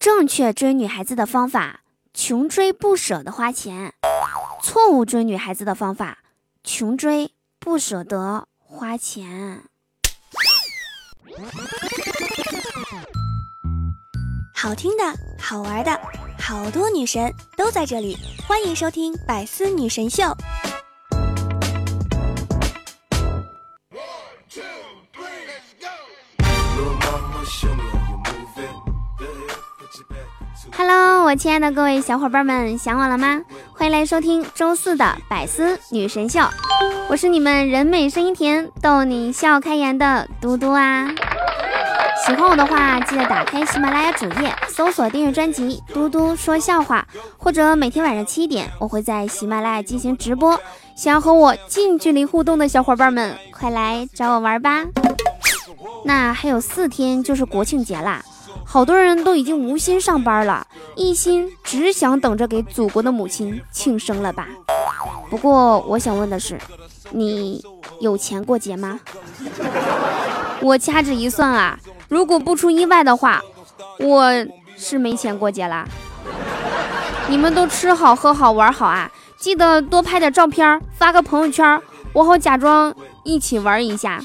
正确追女孩子的方法：穷追不舍得花钱；错误追女孩子的方法：穷追不舍得花钱。好听的，好玩的，好多女神都在这里，欢迎收听《百思女神秀》。Hello，我亲爱的各位小伙伴们，想我了吗？欢迎来收听周四的百思女神秀，我是你们人美声音甜、逗你笑开颜的嘟嘟啊！喜欢我的话，记得打开喜马拉雅主页，搜索订阅专辑《嘟嘟说笑话》，或者每天晚上七点，我会在喜马拉雅进行直播。想要和我近距离互动的小伙伴们，快来找我玩吧！那还有四天就是国庆节啦。好多人都已经无心上班了，一心只想等着给祖国的母亲庆生了吧？不过我想问的是，你有钱过节吗？我掐指一算啊，如果不出意外的话，我是没钱过节啦。你们都吃好喝好玩好啊，记得多拍点照片发个朋友圈，我好假装一起玩一下。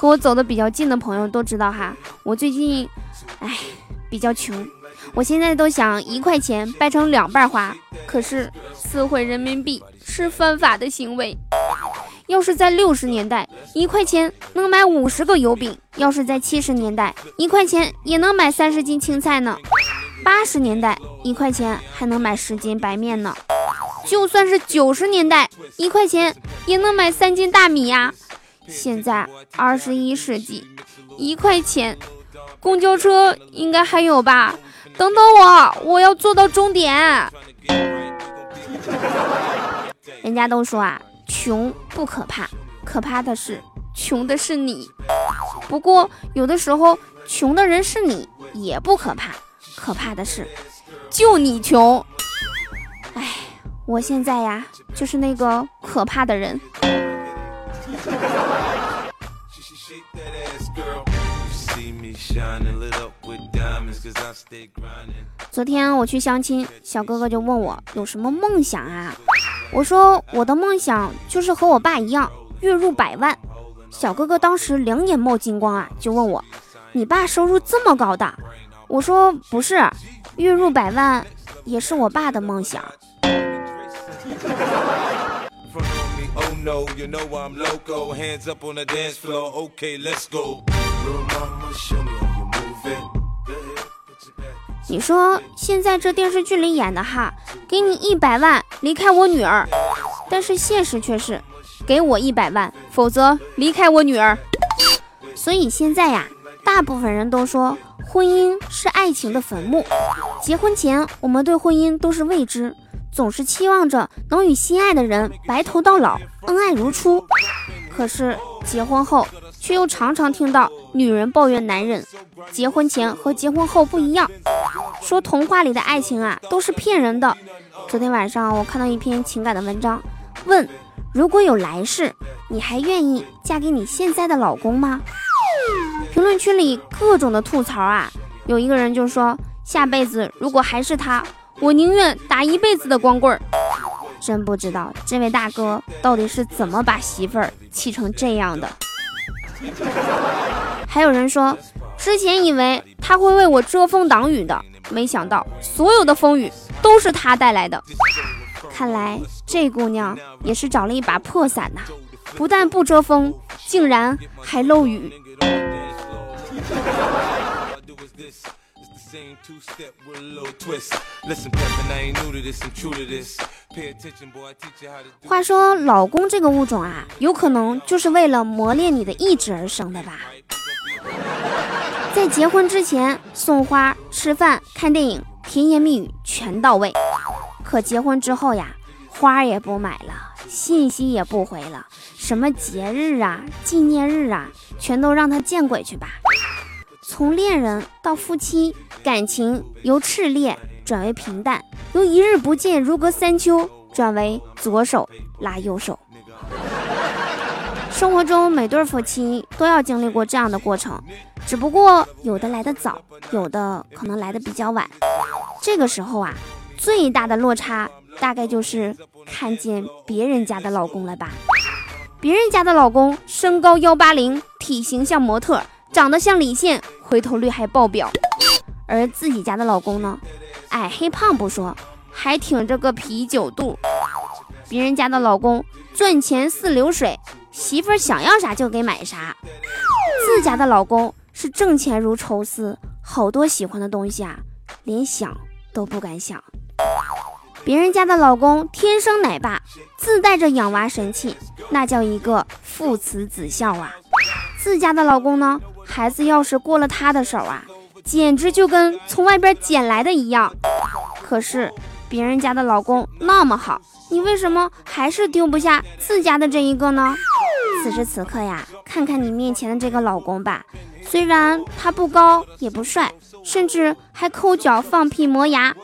和我走的比较近的朋友都知道哈，我最近，唉，比较穷，我现在都想一块钱掰成两半花，可是撕毁人民币是犯法的行为。要是在六十年代，一块钱能买五十个油饼；要是在七十年代，一块钱也能买三十斤青菜呢；八十年代，一块钱还能买十斤白面呢；就算是九十年代，一块钱也能买三斤大米呀。现在二十一世纪，一块钱，公交车应该还有吧？等等我，我要坐到终点。人家都说啊，穷不可怕，可怕的是穷的是你。不过有的时候，穷的人是你也不可怕，可怕的是就你穷。哎，我现在呀，就是那个可怕的人。昨天我去相亲，小哥哥就问我有什么梦想啊？我说我的梦想就是和我爸一样，月入百万。小哥哥当时两眼冒金光啊，就问我：“你爸收入这么高的？”我说：“不是，月入百万也是我爸的梦想。”你说现在这电视剧里演的哈，给你一百万离开我女儿，但是现实却是给我一百万，否则离开我女儿。所以现在呀，大部分人都说婚姻是爱情的坟墓。结婚前我们对婚姻都是未知，总是期望着能与心爱的人白头到老，恩爱如初。可是结婚后，却又常常听到女人抱怨男人，结婚前和结婚后不一样，说童话里的爱情啊都是骗人的。昨天晚上我看到一篇情感的文章，问如果有来世，你还愿意嫁给你现在的老公吗？评论区里各种的吐槽啊，有一个人就说下辈子如果还是他，我宁愿打一辈子的光棍儿。真不知道这位大哥到底是怎么把媳妇儿气成这样的。还有人说，之前以为他会为我遮风挡雨的，没想到所有的风雨都是他带来的。看来这姑娘也是找了一把破伞呐，不但不遮风，竟然还漏雨。话说，老公这个物种啊，有可能就是为了磨练你的意志而生的吧？在结婚之前，送花、吃饭、看电影，甜言蜜语全到位。可结婚之后呀，花也不买了，信息也不回了，什么节日啊、纪念日啊，全都让他见鬼去吧！从恋人到夫妻，感情由炽烈转为平淡，由一日不见如隔三秋转为左手拉右手。生活中每对夫妻都要经历过这样的过程，只不过有的来得早，有的可能来的比较晚。这个时候啊，最大的落差大概就是看见别人家的老公了吧？别人家的老公身高幺八零，体型像模特，长得像李现，回头率还爆表。而自己家的老公呢，矮黑胖不说，还挺着个啤酒肚。别人家的老公赚钱似流水，媳妇儿想要啥就给买啥。自家的老公是挣钱如抽丝，好多喜欢的东西啊，连想都不敢想。别人家的老公天生奶爸，自带着养娃神器，那叫一个父慈子孝啊。自家的老公呢，孩子要是过了他的手啊，简直就跟从外边捡来的一样。可是别人家的老公那么好。你为什么还是丢不下自家的这一个呢？此时此刻呀，看看你面前的这个老公吧，虽然他不高也不帅，甚至还抠脚放屁磨牙，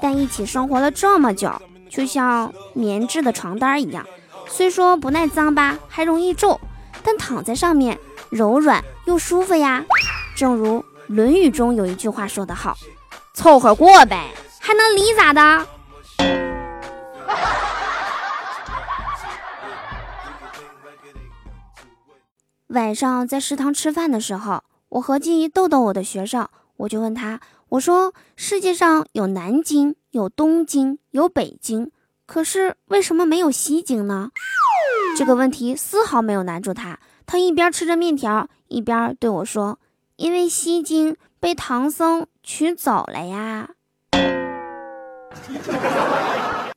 但一起生活了这么久，就像棉质的床单一样，虽说不耐脏吧，还容易皱，但躺在上面柔软又舒服呀。正如《论语》中有一句话说得好：“凑合过呗，还能离咋的？”晚上在食堂吃饭的时候，我合计逗逗我的学生，我就问他：“我说世界上有南京，有东京，有北京，可是为什么没有西京呢？”这个问题丝毫没有难住他，他一边吃着面条，一边对我说：“因为西经被唐僧取走了呀。”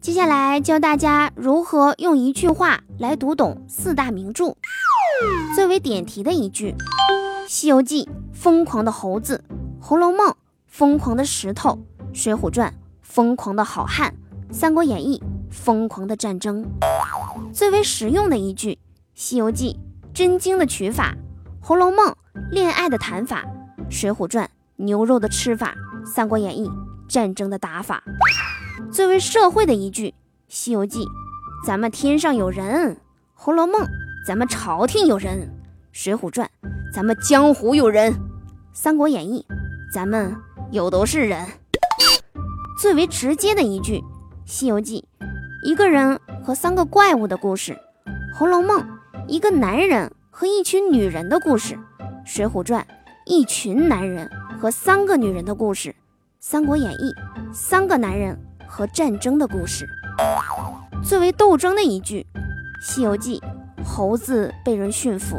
接下来教大家如何用一句话来读懂四大名著。最为点题的一句，《西游记》疯狂的猴子，《红楼梦》疯狂的石头，《水浒传》疯狂的好汉，《三国演义》疯狂的战争。最为实用的一句，《西游记》真经的取法，《红楼梦》恋爱的谈法，《水浒传》牛肉的吃法，《三国演义》战争的打法。最为社会的一句，《西游记》，咱们天上有人，《红楼梦》，咱们朝廷有人，《水浒传》，咱们江湖有人，《三国演义》，咱们有都是人。最为直接的一句，《西游记》，一个人和三个怪物的故事，《红楼梦》，一个男人和一群女人的故事，《水浒传》，一群男人和三个女人的故事，《三国演义》，三个男人。和战争的故事，最为斗争的一句，《西游记》猴子被人驯服，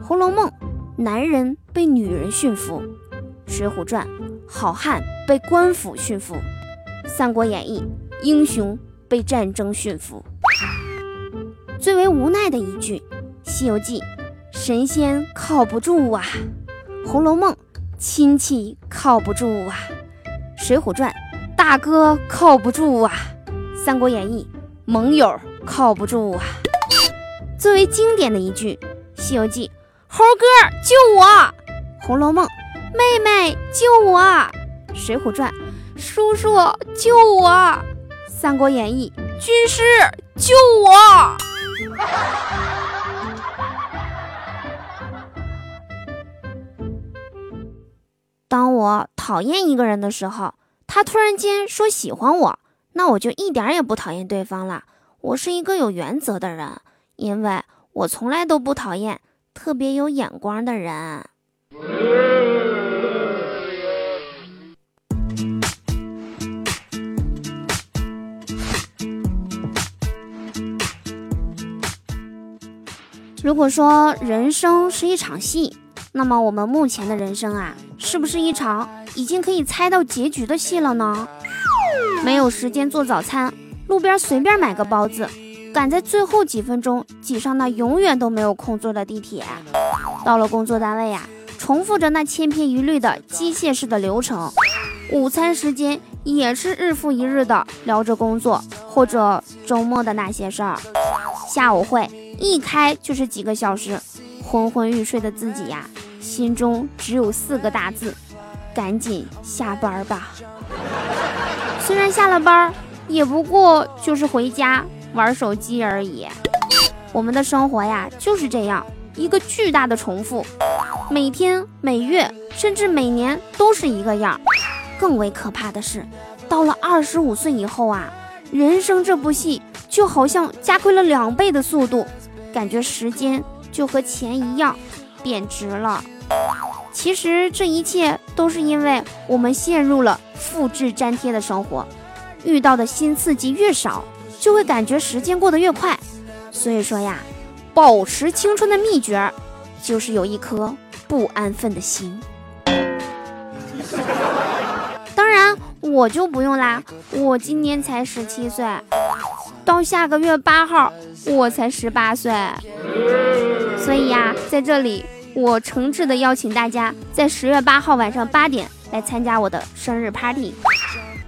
《红楼梦》男人被女人驯服，《水浒传》好汉被官府驯服，《三国演义》英雄被战争驯服。最为无奈的一句，《西游记》神仙靠不住啊，《红楼梦》亲戚靠不住啊，《水浒传》。大哥靠不住啊，《三国演义》盟友靠不住啊。最为经典的一句，《西游记》猴哥救我，《红楼梦》妹妹救我，《水浒传》叔叔救我，《三国演义》军师救我。当我讨厌一个人的时候。他突然间说喜欢我，那我就一点也不讨厌对方了。我是一个有原则的人，因为我从来都不讨厌特别有眼光的人。如果说人生是一场戏，那么我们目前的人生啊，是不是一场？已经可以猜到结局的戏了呢。没有时间做早餐，路边随便买个包子，赶在最后几分钟挤上那永远都没有空座的地铁。到了工作单位呀，重复着那千篇一律的机械式的流程。午餐时间也是日复一日的聊着工作或者周末的那些事儿。下午会一开就是几个小时，昏昏欲睡的自己呀，心中只有四个大字。赶紧下班吧！虽然下了班，也不过就是回家玩手机而已。我们的生活呀，就是这样一个巨大的重复。每天、每月，甚至每年都是一个样。更为可怕的是，到了二十五岁以后啊，人生这部戏就好像加快了两倍的速度，感觉时间就和钱一样贬值了。其实这一切都是因为我们陷入了复制粘贴的生活，遇到的新刺激越少，就会感觉时间过得越快。所以说呀，保持青春的秘诀，就是有一颗不安分的心。当然，我就不用啦，我今年才十七岁，到下个月八号我才十八岁。所以呀，在这里。我诚挚的邀请大家在十月八号晚上八点来参加我的生日 party，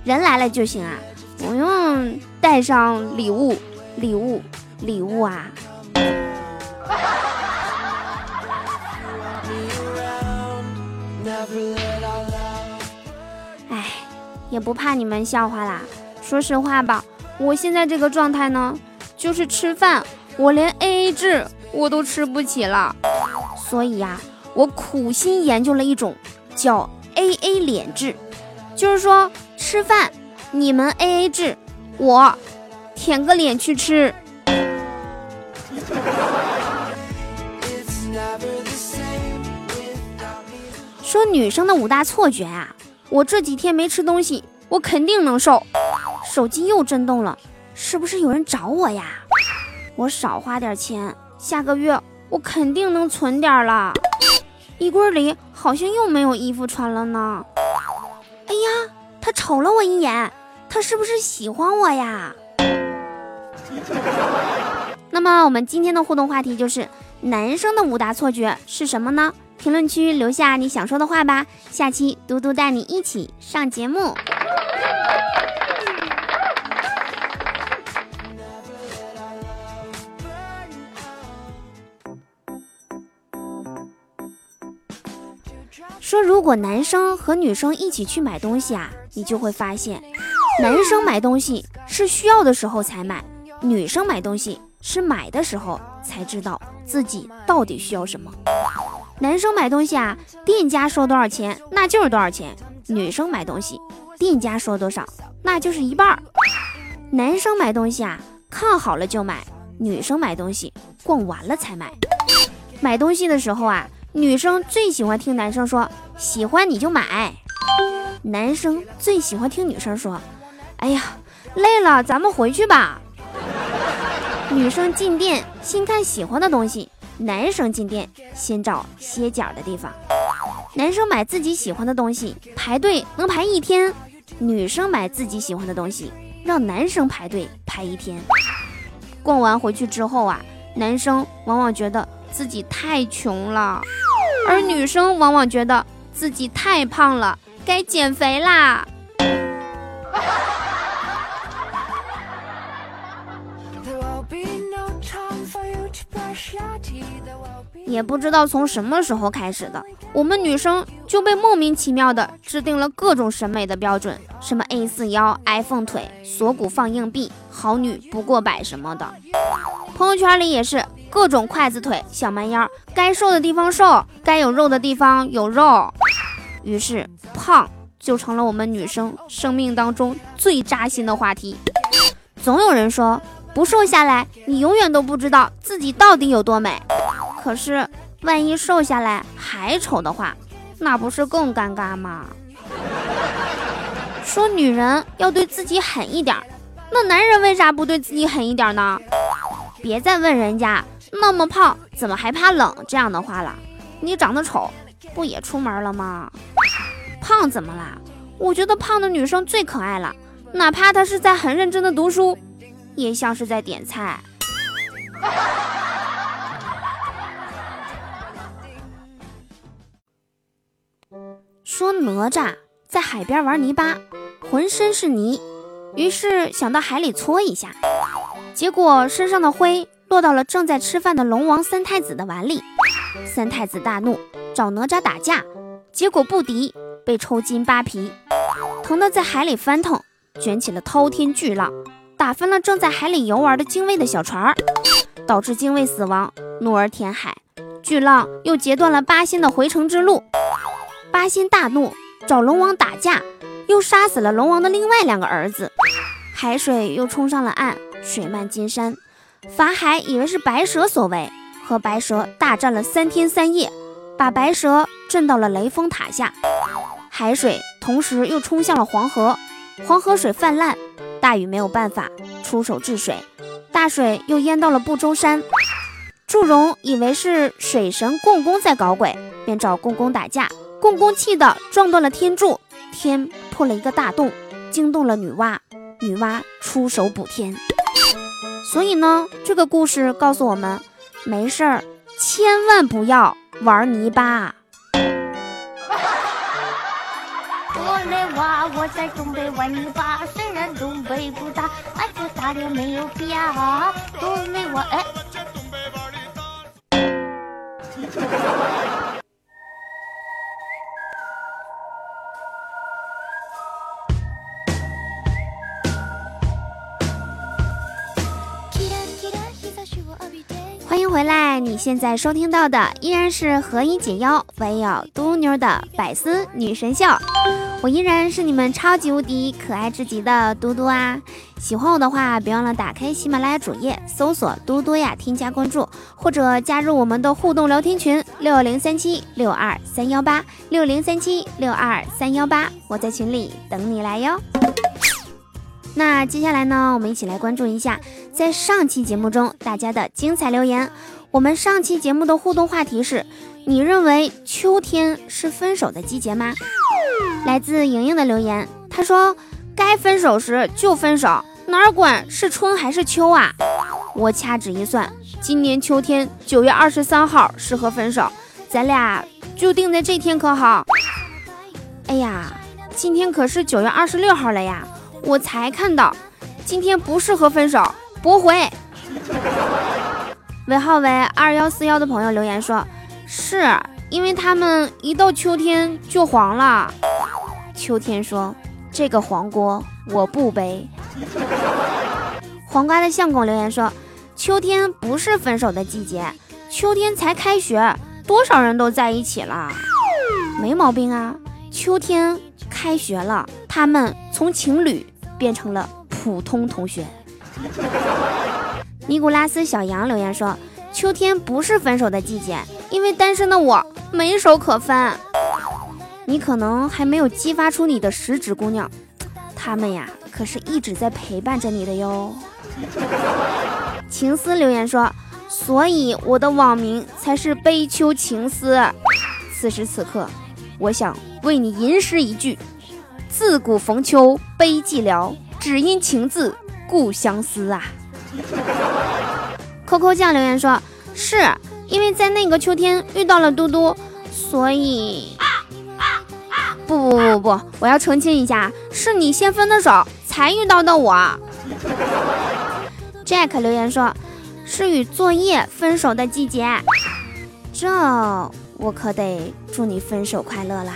人来了就行啊，不用带上礼物，礼物，礼物啊！哎，也不怕你们笑话啦。说实话吧，我现在这个状态呢，就是吃饭，我连 AA 制我都吃不起了。所以呀，我苦心研究了一种叫 A A 脸制，就是说吃饭你们 A A 制，我舔个脸去吃。说女生的五大错觉啊，我这几天没吃东西，我肯定能瘦。手机又震动了，是不是有人找我呀？我少花点钱，下个月。我肯定能存点了，衣柜里好像又没有衣服穿了呢。哎呀，他瞅了我一眼，他是不是喜欢我呀？那么我们今天的互动话题就是男生的五大错觉是什么呢？评论区留下你想说的话吧，下期嘟嘟带你一起上节目。说如果男生和女生一起去买东西啊，你就会发现，男生买东西是需要的时候才买，女生买东西是买的时候才知道自己到底需要什么。男生买东西啊，店家说多少钱那就是多少钱；女生买东西，店家说多少那就是一半。男生买东西啊，看好了就买；女生买东西，逛完了才买。买东西的时候啊。女生最喜欢听男生说喜欢你就买，男生最喜欢听女生说，哎呀，累了，咱们回去吧。女生进店先看喜欢的东西，男生进店先找歇脚的地方。男生买自己喜欢的东西排队能排一天，女生买自己喜欢的东西让男生排队排一天。逛完回去之后啊，男生往往觉得自己太穷了。而女生往往觉得自己太胖了，该减肥啦。也不知道从什么时候开始的，我们女生就被莫名其妙的制定了各种审美的标准，什么 A 四腰、iPhone 腿、锁骨放硬币、好女不过百什么的。朋友圈里也是。各种筷子腿、小蛮腰，该瘦的地方瘦，该有肉的地方有肉。于是，胖就成了我们女生生命当中最扎心的话题。总有人说，不瘦下来，你永远都不知道自己到底有多美。可是，万一瘦下来还丑的话，那不是更尴尬吗？说女人要对自己狠一点，那男人为啥不对自己狠一点呢？别再问人家。那么胖，怎么还怕冷？这样的话了，你长得丑，不也出门了吗？胖怎么啦？我觉得胖的女生最可爱了，哪怕她是在很认真的读书，也像是在点菜。说哪吒在海边玩泥巴，浑身是泥，于是想到海里搓一下，结果身上的灰。落到了正在吃饭的龙王三太子的碗里，三太子大怒，找哪吒打架，结果不敌，被抽筋扒皮，疼得在海里翻腾，卷起了滔天巨浪，打翻了正在海里游玩的精卫的小船，导致精卫死亡，怒而填海。巨浪又截断了八仙的回城之路。八仙大怒，找龙王打架，又杀死了龙王的另外两个儿子。海水又冲上了岸，水漫金山。法海以为是白蛇所为，和白蛇大战了三天三夜，把白蛇震到了雷峰塔下。海水同时又冲向了黄河，黄河水泛滥，大禹没有办法出手治水，大水又淹到了不周山。祝融以为是水神共工在搞鬼，便找共工打架，共工气的撞断了天柱，天破了一个大洞，惊动了女娲，女娲出手补天。所以呢，这个故事告诉我们，没事儿千万不要玩泥巴。我的娃，我在东北玩泥巴，虽然东北不大，俺这大连没有变。东北娃，哎。回来！你现在收听到的依然是何以解忧，唯有嘟妞的百思女神秀。我依然是你们超级无敌可爱至极的嘟嘟啊！喜欢我的话，别忘了打开喜马拉雅主页，搜索嘟嘟呀，添加关注，或者加入我们的互动聊天群六零三七六二三幺八六零三七六二三幺八，我在群里等你来哟。那接下来呢，我们一起来关注一下，在上期节目中大家的精彩留言。我们上期节目的互动话题是：你认为秋天是分手的季节吗？来自莹莹的留言，她说：该分手时就分手，哪管是春还是秋啊？我掐指一算，今年秋天九月二十三号适合分手，咱俩就定在这天可好？哎呀，今天可是九月二十六号了呀！我才看到，今天不适合分手，驳回。尾号为二幺四幺的朋友留言说，是因为他们一到秋天就黄了。秋天说，这个黄锅我不背。黄瓜的相公留言说，秋天不是分手的季节，秋天才开学，多少人都在一起了，没毛病啊。秋天开学了，他们从情侣。变成了普通同学。尼古拉斯小杨留言说：“秋天不是分手的季节，因为单身的我没手可分。你可能还没有激发出你的食指姑娘，他们呀可是一直在陪伴着你的哟。”情思留言说：“所以我的网名才是悲秋情思。此时此刻，我想为你吟诗一句。”自古逢秋悲寂寥，只因情字故相思啊。扣扣酱留言说，是因为在那个秋天遇到了嘟嘟，所以不不不不不，我要澄清一下，是你先分的手才遇到的我。Jack 留言说，是与作业分手的季节，这我可得祝你分手快乐啦。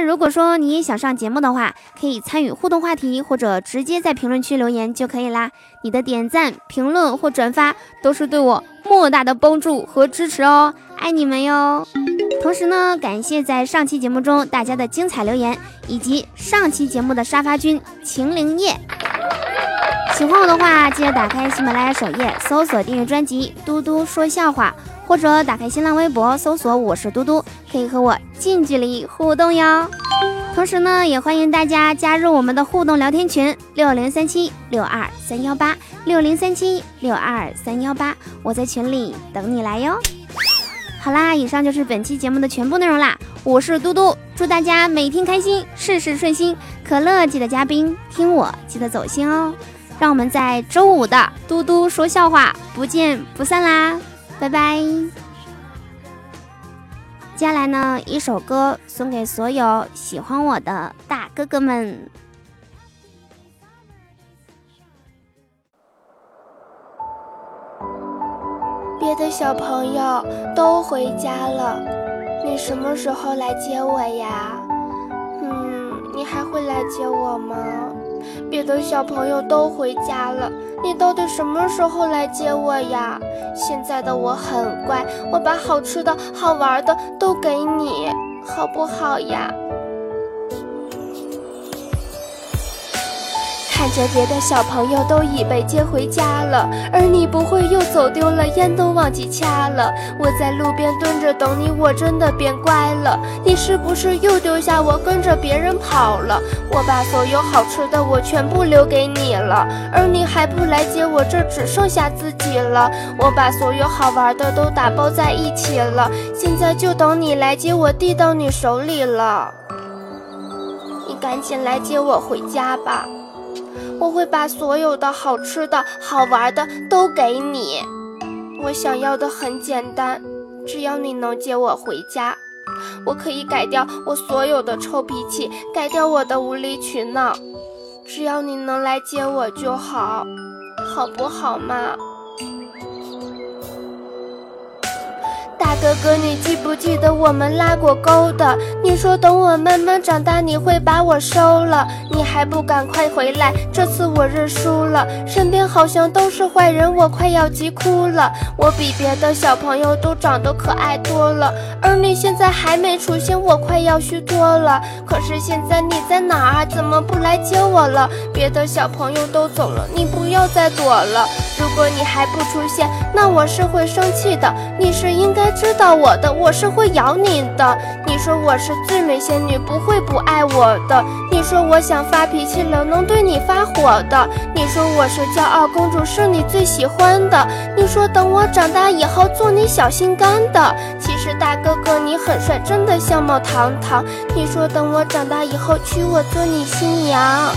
如果说你也想上节目的话，可以参与互动话题，或者直接在评论区留言就可以啦。你的点赞、评论或转发都是对我莫大的帮助和支持哦，爱你们哟！同时呢，感谢在上期节目中大家的精彩留言，以及上期节目的沙发君秦灵叶。喜欢我的话，记得打开喜马拉雅首页，搜索订阅专辑《嘟嘟说笑话》。或者打开新浪微博搜索我是嘟嘟，可以和我近距离互动哟。同时呢，也欢迎大家加入我们的互动聊天群六零三七六二三幺八六零三七六二三幺八，我在群里等你来哟。好啦，以上就是本期节目的全部内容啦。我是嘟嘟，祝大家每天开心，事事顺心。可乐记得加冰，听我记得走心哦。让我们在周五的嘟嘟说笑话不见不散啦！拜拜。接下来呢，一首歌送给所有喜欢我的大哥哥们。别的小朋友都回家了，你什么时候来接我呀？嗯，你还会来接我吗？别的小朋友都回家了，你到底什么时候来接我呀？现在的我很乖，我把好吃的好玩的都给你，好不好呀？看着别的小朋友都已被接回家了，而你不会又走丢了，烟都忘记掐了。我在路边蹲着等你，我真的变乖了。你是不是又丢下我跟着别人跑了？我把所有好吃的我全部留给你了，而你还不来接我，这只剩下自己了。我把所有好玩的都打包在一起了，现在就等你来接我，递到你手里了。你赶紧来接我回家吧。我会把所有的好吃的、好玩的都给你。我想要的很简单，只要你能接我回家，我可以改掉我所有的臭脾气，改掉我的无理取闹。只要你能来接我就好，好不好嘛？大哥哥，你记不记得我们拉过钩的？你说等我慢慢长大，你会把我收了，你还不赶快回来？这次我认输了，身边好像都是坏人，我快要急哭了。我比别的小朋友都长得可爱多了，而你现在还没出现，我快要虚脱了。可是现在你在哪儿？怎么不来接我了？别的小朋友都走了，你不要再躲了。如果你还不出现，那我是会生气的。你是应该。知道我的，我是会咬你的。你说我是最美仙女，不会不爱我的。你说我想发脾气了，能对你发火的。你说我是骄傲公主，是你最喜欢的。你说等我长大以后做你小心肝的。其实大哥哥你很帅，真的相貌堂堂。你说等我长大以后娶我做你新娘。